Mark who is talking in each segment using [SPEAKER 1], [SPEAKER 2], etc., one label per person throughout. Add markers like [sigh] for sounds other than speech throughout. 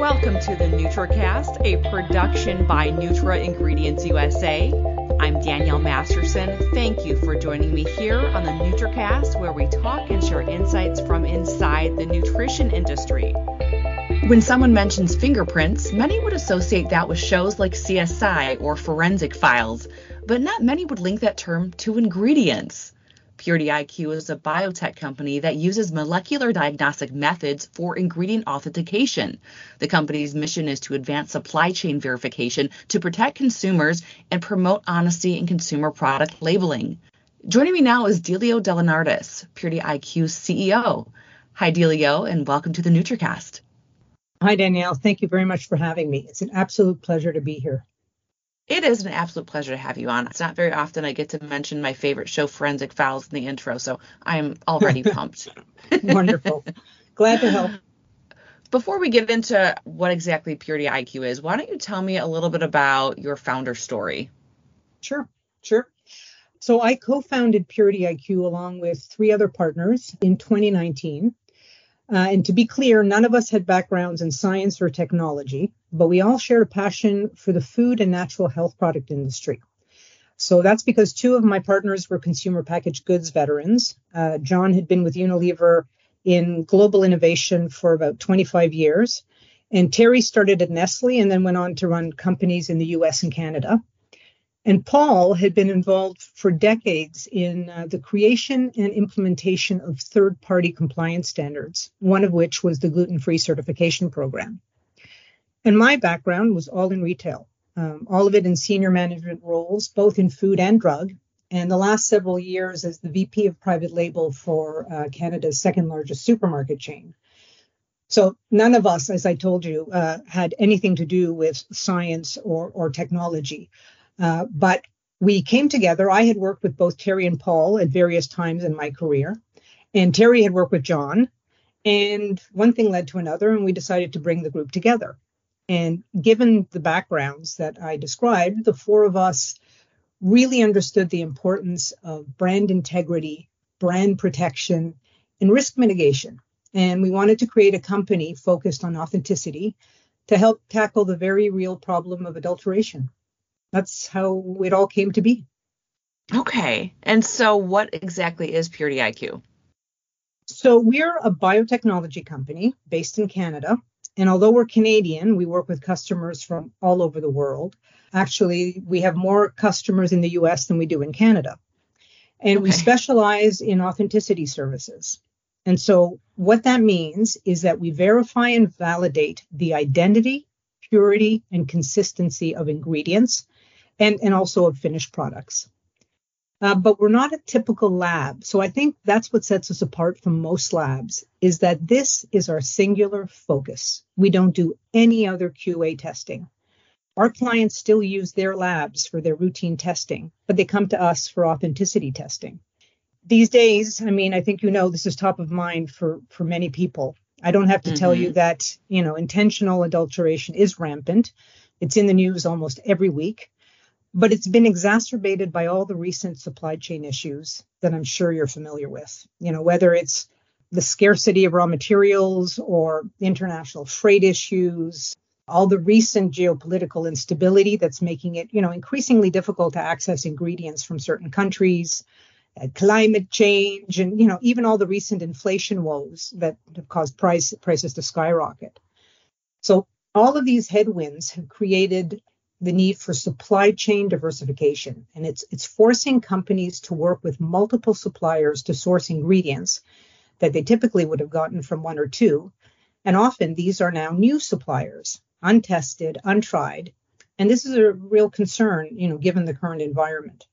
[SPEAKER 1] Welcome to the NutraCast, a production by Nutra Ingredients USA. I'm Danielle Masterson. Thank you for joining me here on the NutraCast, where we talk and share insights from inside the nutrition industry. When someone mentions fingerprints, many would associate that with shows like CSI or Forensic Files, but not many would link that term to ingredients. Purity IQ is a biotech company that uses molecular diagnostic methods for ingredient authentication. The company's mission is to advance supply chain verification to protect consumers and promote honesty in consumer product labeling. Joining me now is Delio DeLeonardis, Purity IQ's CEO. Hi, Delio, and welcome to the NutraCast.
[SPEAKER 2] Hi, Danielle. Thank you very much for having me. It's an absolute pleasure to be here.
[SPEAKER 1] It is an absolute pleasure to have you on. It's not very often I get to mention my favorite show, Forensic Files, in the intro, so I'm already [laughs] pumped.
[SPEAKER 2] Wonderful. Glad to help.
[SPEAKER 1] Before we get into what exactly Purity IQ is, why don't you tell me a little bit about your founder story?
[SPEAKER 2] Sure, sure. So I co-founded Purity IQ along with three other partners in 2019. Uh, and to be clear, none of us had backgrounds in science or technology, but we all shared a passion for the food and natural health product industry. So that's because two of my partners were consumer packaged goods veterans. Uh, John had been with Unilever in global innovation for about 25 years. And Terry started at Nestle and then went on to run companies in the US and Canada. And Paul had been involved for decades in uh, the creation and implementation of third party compliance standards, one of which was the gluten free certification program. And my background was all in retail, um, all of it in senior management roles, both in food and drug. And the last several years as the VP of private label for uh, Canada's second largest supermarket chain. So none of us, as I told you, uh, had anything to do with science or, or technology. Uh, but we came together. I had worked with both Terry and Paul at various times in my career, and Terry had worked with John. And one thing led to another, and we decided to bring the group together. And given the backgrounds that I described, the four of us really understood the importance of brand integrity, brand protection, and risk mitigation. And we wanted to create a company focused on authenticity to help tackle the very real problem of adulteration that's how it all came to be.
[SPEAKER 1] Okay. And so, what exactly is Purity IQ?
[SPEAKER 2] So, we're a biotechnology company based in Canada. And although we're Canadian, we work with customers from all over the world. Actually, we have more customers in the US than we do in Canada. And okay. we specialize in authenticity services. And so, what that means is that we verify and validate the identity, purity, and consistency of ingredients and, and also of finished products. Uh, but we're not a typical lab. So I think that's what sets us apart from most labs is that this is our singular focus. We don't do any other QA testing. Our clients still use their labs for their routine testing, but they come to us for authenticity testing. These days, I mean, I think you know this is top of mind for, for many people. I don't have to mm-hmm. tell you mm-hmm. that, you know, intentional adulteration is rampant. It's in the news almost every week but it's been exacerbated by all the recent supply chain issues that I'm sure you're familiar with. You know, whether it's the scarcity of raw materials or international freight issues, all the recent geopolitical instability that's making it, you know, increasingly difficult to access ingredients from certain countries, uh, climate change, and you know, even all the recent inflation woes that have caused price prices to skyrocket. So all of these headwinds have created the need for supply chain diversification. And it's, it's forcing companies to work with multiple suppliers to source ingredients that they typically would have gotten from one or two. And often these are now new suppliers, untested, untried. And this is a real concern, you know, given the current environment.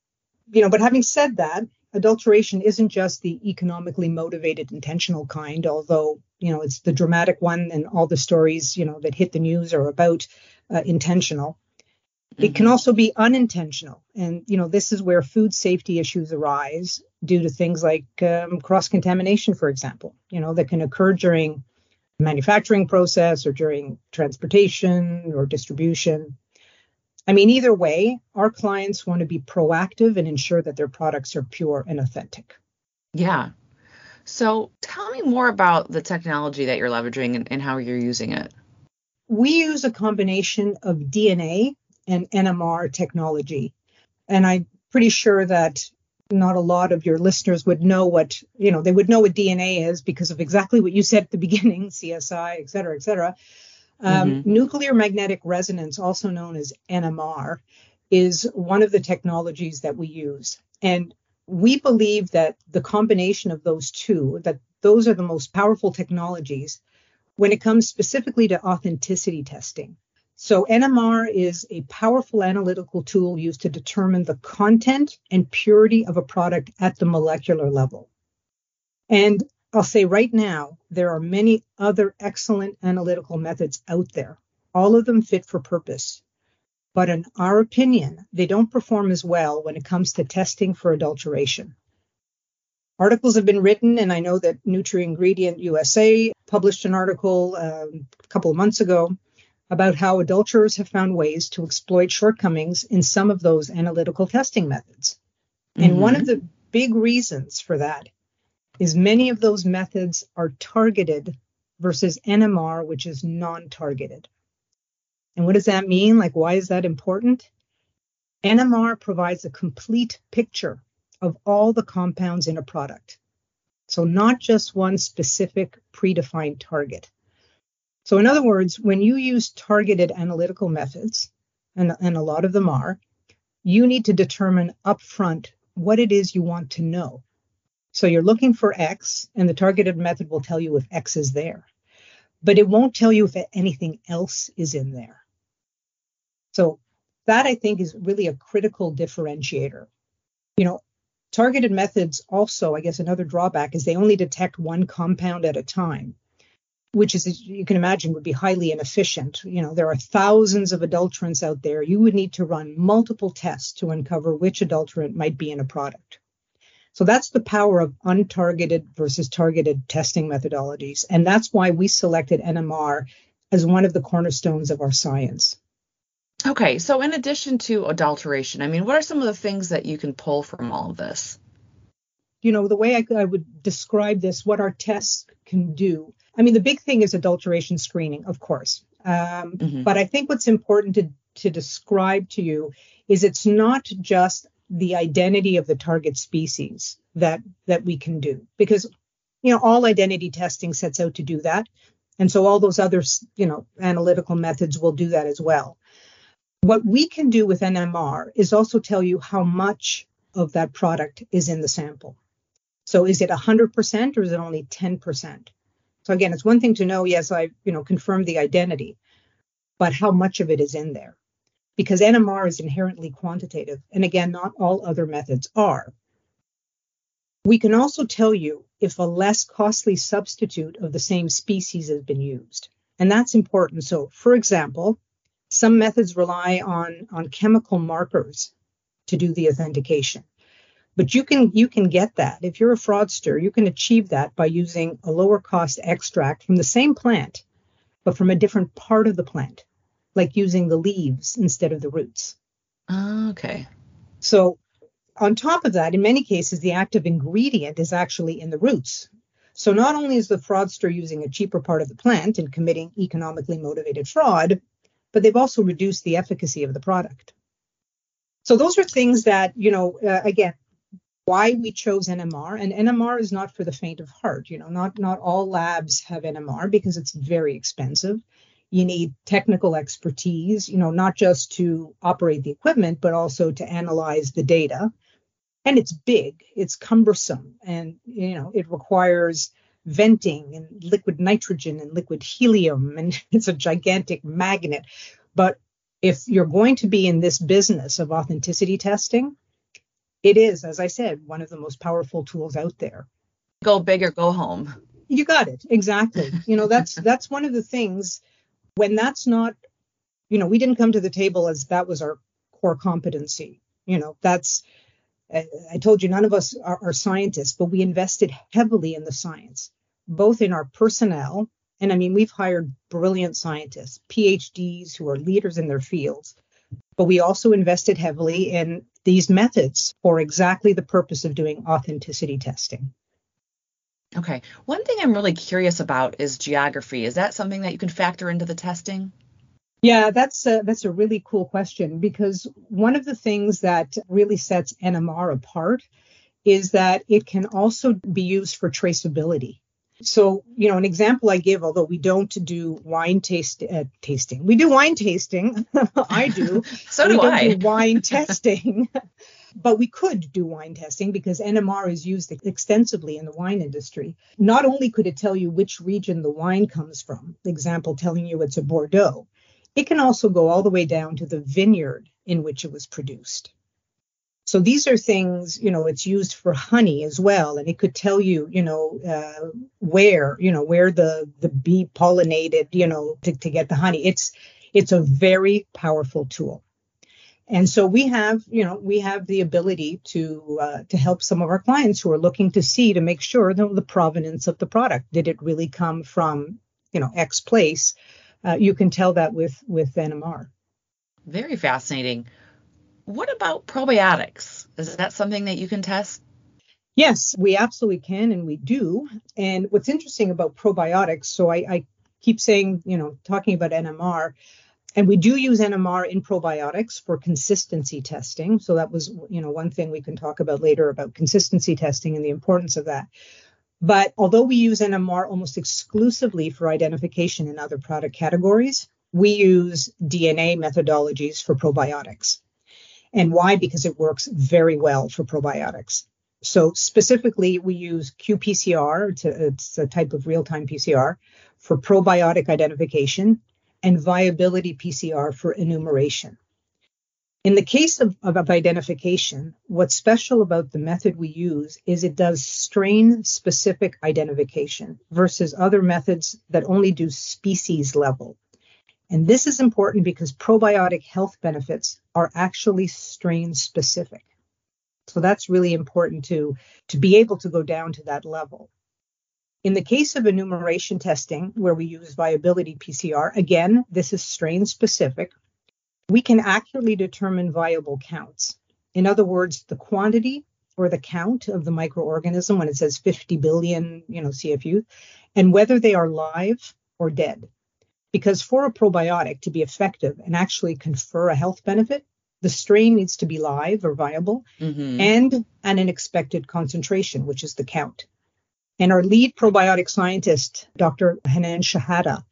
[SPEAKER 2] You know, but having said that, adulteration isn't just the economically motivated intentional kind, although, you know, it's the dramatic one and all the stories, you know, that hit the news are about uh, intentional. It can mm-hmm. also be unintentional. And, you know, this is where food safety issues arise due to things like um, cross contamination, for example, you know, that can occur during the manufacturing process or during transportation or distribution. I mean, either way, our clients want to be proactive and ensure that their products are pure and authentic.
[SPEAKER 1] Yeah. So tell me more about the technology that you're leveraging and, and how you're using it.
[SPEAKER 2] we use a combination of DNA and NMR technology. And I'm pretty sure that not a lot of your listeners would know what, you know, they would know what DNA is because of exactly what you said at the [laughs] beginning, CSI, et cetera, et cetera. Um, mm-hmm. Nuclear magnetic resonance, also known as NMR, is one of the technologies that we use. And we believe that the combination of those two, that those are the most powerful technologies when it comes specifically to authenticity testing. So NMR is a powerful analytical tool used to determine the content and purity of a product at the molecular level. And I'll say right now, there are many other excellent analytical methods out there. All of them fit for purpose. But in our opinion, they don't perform as well when it comes to testing for adulteration. Articles have been written, and I know that Nutra Ingredient USA published an article um, a couple of months ago about how adulterers have found ways to exploit shortcomings in some of those analytical testing methods. Mm-hmm. And one of the big reasons for that is many of those methods are targeted versus NMR, which is non targeted. And what does that mean? Like, why is that important? NMR provides a complete picture of all the compounds in a product. So, not just one specific predefined target. So, in other words, when you use targeted analytical methods, and, and a lot of them are, you need to determine upfront what it is you want to know. So, you're looking for X, and the targeted method will tell you if X is there, but it won't tell you if anything else is in there. So that I think is really a critical differentiator. You know, targeted methods also, I guess another drawback is they only detect one compound at a time, which is you can imagine would be highly inefficient. You know, there are thousands of adulterants out there. You would need to run multiple tests to uncover which adulterant might be in a product. So that's the power of untargeted versus targeted testing methodologies. And that's why we selected NMR as one of the cornerstones of our science.
[SPEAKER 1] Okay, so in addition to adulteration, I mean, what are some of the things that you can pull from all of this?
[SPEAKER 2] You know, the way I, I would describe this, what our tests can do. I mean, the big thing is adulteration screening, of course. Um, mm-hmm. But I think what's important to, to describe to you is it's not just the identity of the target species that that we can do because you know all identity testing sets out to do that and so all those other you know analytical methods will do that as well what we can do with NMR is also tell you how much of that product is in the sample. So is it 100% or is it only 10%? So again, it's one thing to know, yes, I, you know, confirmed the identity, but how much of it is in there? Because NMR is inherently quantitative. And again, not all other methods are. We can also tell you if a less costly substitute of the same species has been used. And that's important. So, for example, some methods rely on, on chemical markers to do the authentication. But you can you can get that. If you're a fraudster, you can achieve that by using a lower cost extract from the same plant, but from a different part of the plant, like using the leaves instead of the roots.
[SPEAKER 1] Ah, okay.
[SPEAKER 2] So on top of that, in many cases, the active ingredient is actually in the roots. So not only is the fraudster using a cheaper part of the plant and committing economically motivated fraud, but they've also reduced the efficacy of the product. So those are things that, you know, uh, again, why we chose NMR and NMR is not for the faint of heart. You know, not not all labs have NMR because it's very expensive. You need technical expertise, you know, not just to operate the equipment, but also to analyze the data. And it's big, it's cumbersome, and you know, it requires venting and liquid nitrogen and liquid helium, [laughs] and it's a gigantic magnet. But if you're going to be in this business of authenticity testing, it is, as I said, one of the most powerful tools out there.
[SPEAKER 1] Go big or go home.
[SPEAKER 2] You got it. Exactly. you know, that's [laughs] that's one of the things when that's not, you know, we didn't come to the table as that was our core competency. You know, that's I told you none of us are, are scientists, but we invested heavily in the science both in our personnel, and I mean, we've hired brilliant scientists, PhDs who are leaders in their fields, but we also invested heavily in these methods for exactly the purpose of doing authenticity testing.
[SPEAKER 1] Okay. One thing I'm really curious about is geography. Is that something that you can factor into the testing?
[SPEAKER 2] Yeah, that's a, that's a really cool question because one of the things that really sets NMR apart is that it can also be used for traceability. So, you know, an example I give, although we don't do wine taste uh, tasting, we do wine tasting. [laughs] I do. [laughs]
[SPEAKER 1] so
[SPEAKER 2] we
[SPEAKER 1] do
[SPEAKER 2] don't
[SPEAKER 1] I.
[SPEAKER 2] do [laughs] wine testing, but we could do wine testing because NMR is used extensively in the wine industry. Not only could it tell you which region the wine comes from, example telling you it's a Bordeaux, it can also go all the way down to the vineyard in which it was produced. So these are things, you know, it's used for honey as well, and it could tell you, you know, uh, where, you know, where the the bee pollinated, you know, to, to get the honey. It's it's a very powerful tool, and so we have, you know, we have the ability to uh, to help some of our clients who are looking to see to make sure the, the provenance of the product. Did it really come from, you know, X place? Uh, you can tell that with with NMR.
[SPEAKER 1] Very fascinating. What about probiotics? Is that something that you can test?
[SPEAKER 2] Yes, we absolutely can, and we do. And what's interesting about probiotics, so I, I keep saying, you know, talking about NMR, and we do use NMR in probiotics for consistency testing. So that was, you know, one thing we can talk about later about consistency testing and the importance of that. But although we use NMR almost exclusively for identification in other product categories, we use DNA methodologies for probiotics. And why? Because it works very well for probiotics. So specifically, we use qPCR, it's a, it's a type of real-time PCR, for probiotic identification and viability PCR for enumeration. In the case of, of, of, identification, what's special about the method we use is it does strain specific identification versus other methods that only do species level. And this is important because probiotic health benefits are actually strain specific. So that's really important to, to be able to go down to that level. In the case of enumeration testing, where we use viability PCR, again, this is strain specific. We can accurately determine viable counts. In other words, the quantity or the count of the microorganism when it says 50 billion, you know, CFU, and whether they are live or dead. Because for a probiotic to be effective and actually confer a health benefit, the strain needs to be live or viable mm-hmm. and an expected concentration, which is the count. And our lead probiotic scientist, Dr. Hanan Shahada,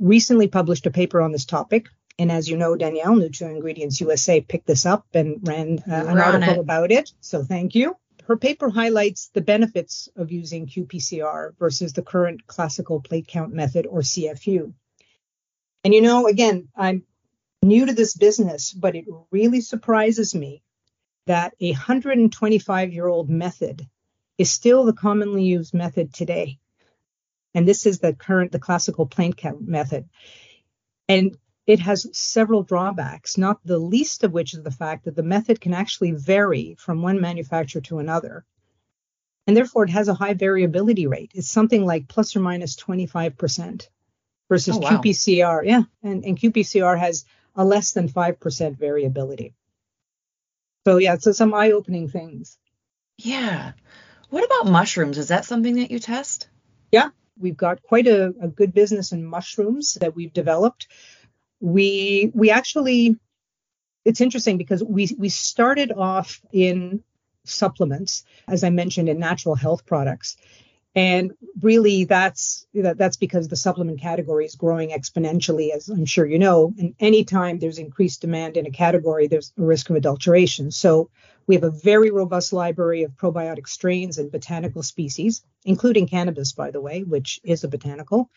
[SPEAKER 2] recently published a paper on this topic. And as you know, Danielle, Nutra Ingredients USA picked this up and ran uh, an article it. about it. So thank you. Her paper highlights the benefits of using qPCR versus the current classical plate count method or CFU. And you know, again, I'm new to this business, but it really surprises me that a 125 year old method is still the commonly used method today. And this is the current, the classical plate count method. And it has several drawbacks, not the least of which is the fact that the method can actually vary from one manufacturer to another. And therefore, it has a high variability rate. It's something like plus or minus 25% versus oh, wow. qPCR. Yeah, and, and qPCR has a less than 5% variability. So, yeah, so some eye opening things.
[SPEAKER 1] Yeah. What about mushrooms? Is that something that you test?
[SPEAKER 2] Yeah, we've got quite a, a good business in mushrooms that we've developed. We we actually it's interesting because we we started off in supplements, as I mentioned, in natural health products. And really, that's that's because the supplement category is growing exponentially, as I'm sure you know. And anytime there's increased demand in a category, there's a risk of adulteration. So we have a very robust library of probiotic strains and botanical species, including cannabis, by the way, which is a botanical.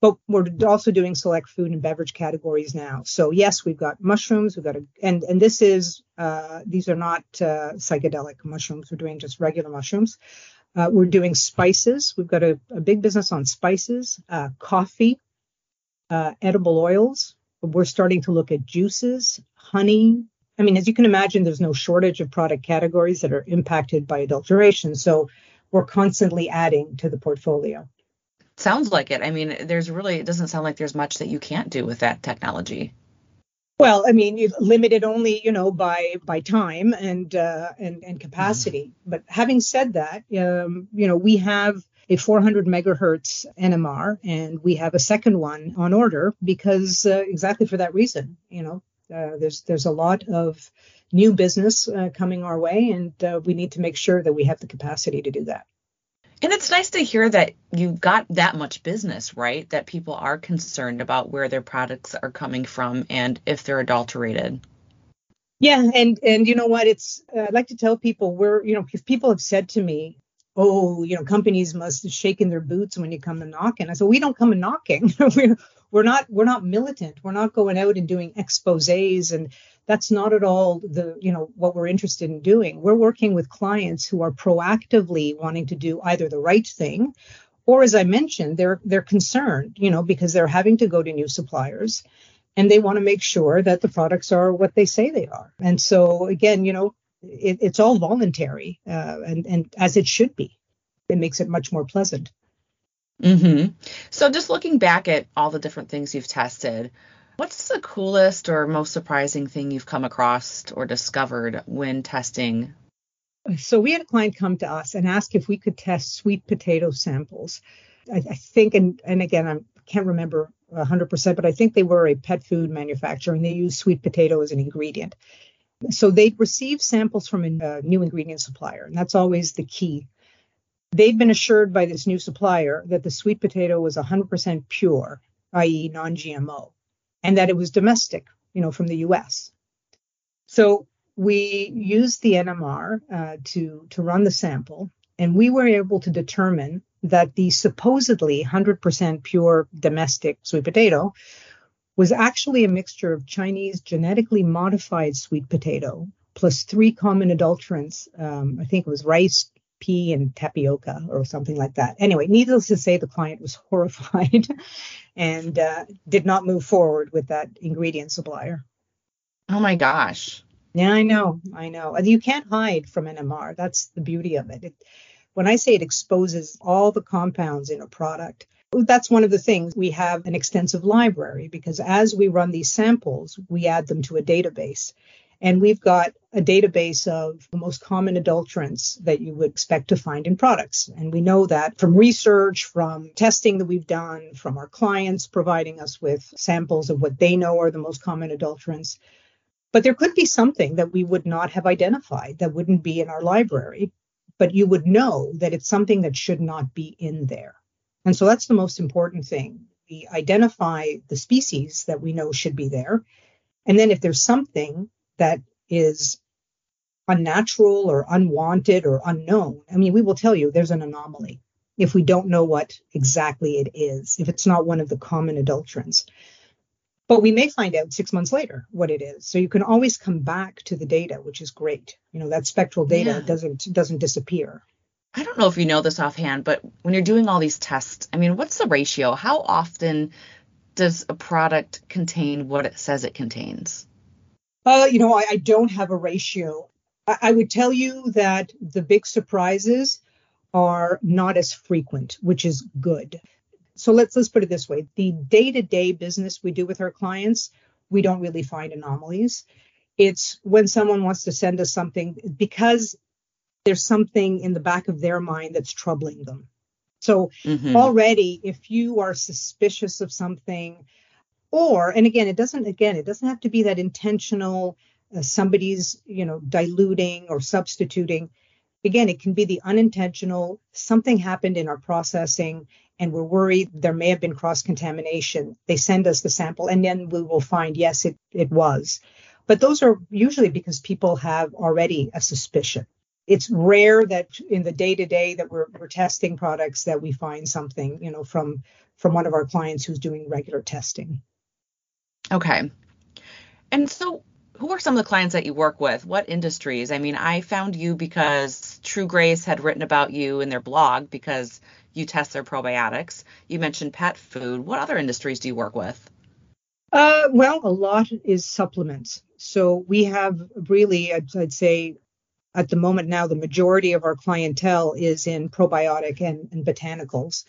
[SPEAKER 2] But we're also doing select food and beverage categories now. So yes, we've got mushrooms. We've got a and and this is uh, these are not uh, psychedelic mushrooms. We're doing just regular mushrooms. Uh, we're doing spices. We've got a, a big business on spices, uh, coffee, uh, edible oils. We're starting to look at juices, honey. I mean, as you can imagine, there's no shortage of product categories that are impacted by adulteration. So we're constantly adding to the portfolio.
[SPEAKER 1] Sounds like it. I mean, there's really, it doesn't sound like there's much that you can't do with that technology.
[SPEAKER 2] Well, I mean, limited only, you know, by by time and uh, and and capacity. Mm. But having said that, um, you know, we have a 400 megahertz NMR, and we have a second one on order because uh, exactly for that reason. You know, uh, there's there's a lot of new business uh, coming our way, and uh, we need to make sure that we have the capacity to do that.
[SPEAKER 1] And it's nice to hear that you got that much business, right? That people are concerned about where their products are coming from and if they're adulterated.
[SPEAKER 2] Yeah, and and you know what? It's uh, I like to tell people we're you know if people have said to me, oh, you know, companies must have shaken their boots when you come to knocking. I said we don't come and knocking. [laughs] we're we're not we're not militant. We're not going out and doing exposés and that's not at all the you know what we're interested in doing. We're working with clients who are proactively wanting to do either the right thing or as I mentioned, they're they're concerned, you know, because they're having to go to new suppliers and they want to make sure that the products are what they say they are. And so again, you know, it, it's all voluntary, uh, and and as it should be. It makes it much more pleasant.
[SPEAKER 1] Mm-hmm. So just looking back at all the different things you've tested, what's the coolest or most surprising thing you've come across or discovered when testing?
[SPEAKER 2] So we had a client come to us and ask if we could test sweet potato samples. I, I think, and and again, I can't remember 100%, but I think they were a pet food manufacturer and they used sweet potato as an ingredient. So they'd receive samples from a new ingredient supplier, and that's always the key. They'd been assured by this new supplier that the sweet potato was 100% pure, i.e., non GMO, and that it was domestic, you know, from the US. So we used the NMR uh, to, to run the sample, and we were able to determine that the supposedly 100% pure domestic sweet potato was actually a mixture of Chinese genetically modified sweet potato plus three common adulterants. Um, I think it was rice, pea, and tapioca or something like that. Anyway, needless to say, the client was [laughs] horrified and uh, did not move forward with that ingredient supplier.
[SPEAKER 1] Oh my gosh.
[SPEAKER 2] Yeah, I know. I know. You can't hide from NMR. That's the beauty of it. it when I say it exposes all the compounds in a product, that's one of the things. We have an extensive library because as we run these samples, we add them to a database. And we've got a database of the most common adulterants that you would expect to find in products. And we know that from research, from testing that we've done, from our clients providing us with samples of what they know are the most common adulterants. But there could be something that we would not have identified that wouldn't be in our library but you would know that it's something that should not be in there. And so that's the most important thing. We identify the species that we know should be there. And then if there's something that is unnatural or unwanted or unknown, I mean, we will tell you there's an anomaly if we don't know what exactly it is, if it's not one of the common adulterants but we may find out six months later what it is. So you can always come back to the data, which is great. You know, that spectral data yeah. doesn't doesn't disappear.
[SPEAKER 1] I don't know if you know this offhand, but when you're doing all these tests, I mean, what's the ratio? How often does a product contain what it says it contains?
[SPEAKER 2] Uh, you know, I, I don't have a ratio. I, I would tell you that the big surprises are not as frequent, which is good so let's let's put it this way the day-to-day business we do with our clients we don't really find anomalies it's when someone wants to send us something because there's something in the back of their mind that's troubling them so mm-hmm. already if you are suspicious of something or and again it doesn't again it doesn't have to be that intentional uh, somebody's you know diluting or substituting again it can be the unintentional something happened in our processing and we're worried there may have been cross contamination. They send us the sample and then we will find, yes, it, it was. But those are usually because people have already a suspicion. It's rare that in the day to day that we're, we're testing products that we find something, you know, from from one of our clients who's doing regular testing.
[SPEAKER 1] Okay. And so who are some of the clients that you work with? What industries? I mean, I found you because True Grace had written about you in their blog because you test their probiotics. You mentioned pet food. What other industries do you work with?
[SPEAKER 2] Uh, well, a lot is supplements. So we have really, I'd, I'd, say, at the moment now, the majority of our clientele is in probiotic and, and botanicals.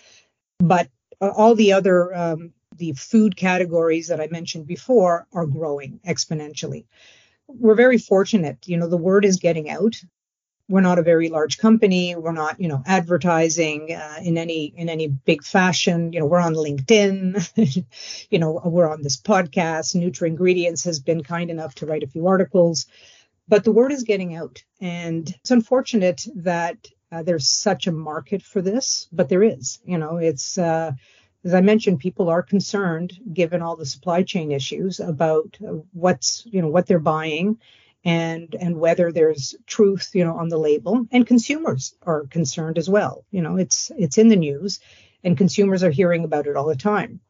[SPEAKER 2] But all the other um, the food categories that I mentioned before are growing exponentially. We're very fortunate. You know, the word is getting out we're not a very large company. We're not, you know, advertising uh, in any in any big fashion. You know, we're on LinkedIn. [laughs] you know, we're on this podcast. Nutra Ingredients has been kind enough to write a few articles, but the word is getting out, and it's unfortunate that uh, there's such a market for this, but there is. You know, it's uh, as I mentioned, people are concerned, given all the supply chain issues, about what's you know what they're buying and and whether there's truth you know on the label. And consumers are concerned as well. You know it's it's in the news and consumers are hearing about it all the time.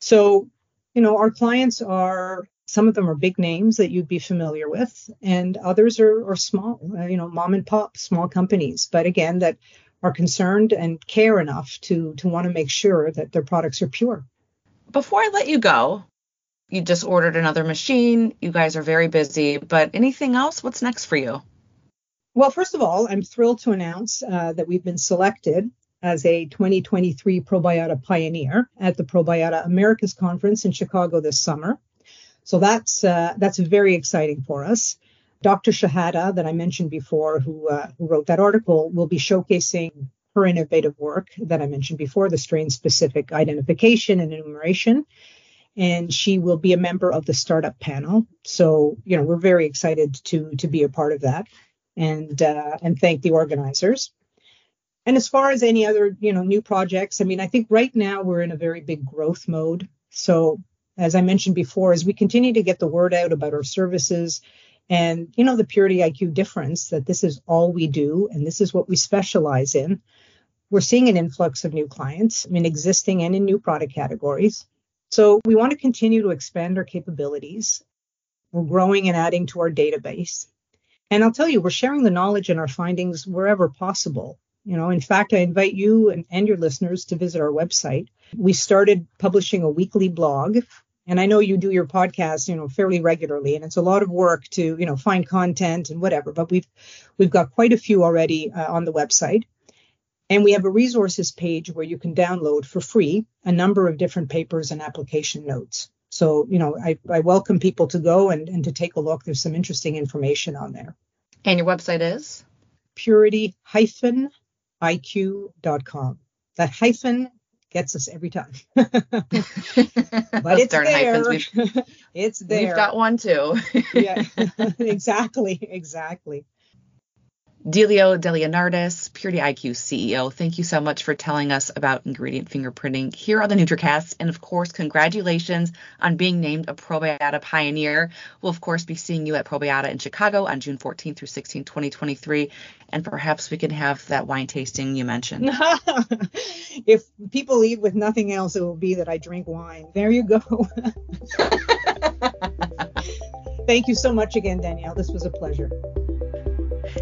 [SPEAKER 2] So you know our clients are some of them are big names that you'd be familiar with and others are, are small you know mom and pop small companies. But again that are concerned and care enough to to want to make sure that their products are pure
[SPEAKER 1] before i let you go you just ordered another machine. You guys are very busy, but anything else? What's next for you?
[SPEAKER 2] Well, first of all, I'm thrilled to announce uh, that we've been selected as a 2023 Probiota Pioneer at the Probiota Americas Conference in Chicago this summer. So that's uh, that's very exciting for us. Dr. Shahada, that I mentioned before, who, uh, who wrote that article, will be showcasing her innovative work that I mentioned before, the strain-specific identification and enumeration, and she will be a member of the startup panel. So, you know, we're very excited to to be a part of that, and uh, and thank the organizers. And as far as any other, you know, new projects, I mean, I think right now we're in a very big growth mode. So, as I mentioned before, as we continue to get the word out about our services and, you know, the Purity IQ difference that this is all we do and this is what we specialize in, we're seeing an influx of new clients, I mean, existing and in new product categories. So we want to continue to expand our capabilities. We're growing and adding to our database. And I'll tell you, we're sharing the knowledge and our findings wherever possible. You know, in fact, I invite you and, and your listeners to visit our website. We started publishing a weekly blog and I know you do your podcast, you know, fairly regularly, and it's a lot of work to, you know, find content and whatever. But we've we've got quite a few already uh, on the website, and we have a resources page where you can download for free a number of different papers and application notes. So, you know, I, I welcome people to go and, and to take a look. There's some interesting information on there.
[SPEAKER 1] And your website is?
[SPEAKER 2] purity-iq.com. That hyphen gets us every time. [laughs] [laughs] but it's there. it's there.
[SPEAKER 1] We've [laughs] got one too.
[SPEAKER 2] yeah, exactly, exactly.
[SPEAKER 1] Delio DeLeonardis, Purity IQ CEO, thank you so much for telling us about ingredient fingerprinting here on the NutraCast. And of course, congratulations on being named a Probiota Pioneer. We'll, of course, be seeing you at Probiota in Chicago on June 14th through 16, 2023. And perhaps we can have that wine tasting you mentioned. [laughs]
[SPEAKER 2] if people leave with nothing else, it will be that I drink wine. There you go. [laughs] thank you so much again, Danielle. This was a pleasure.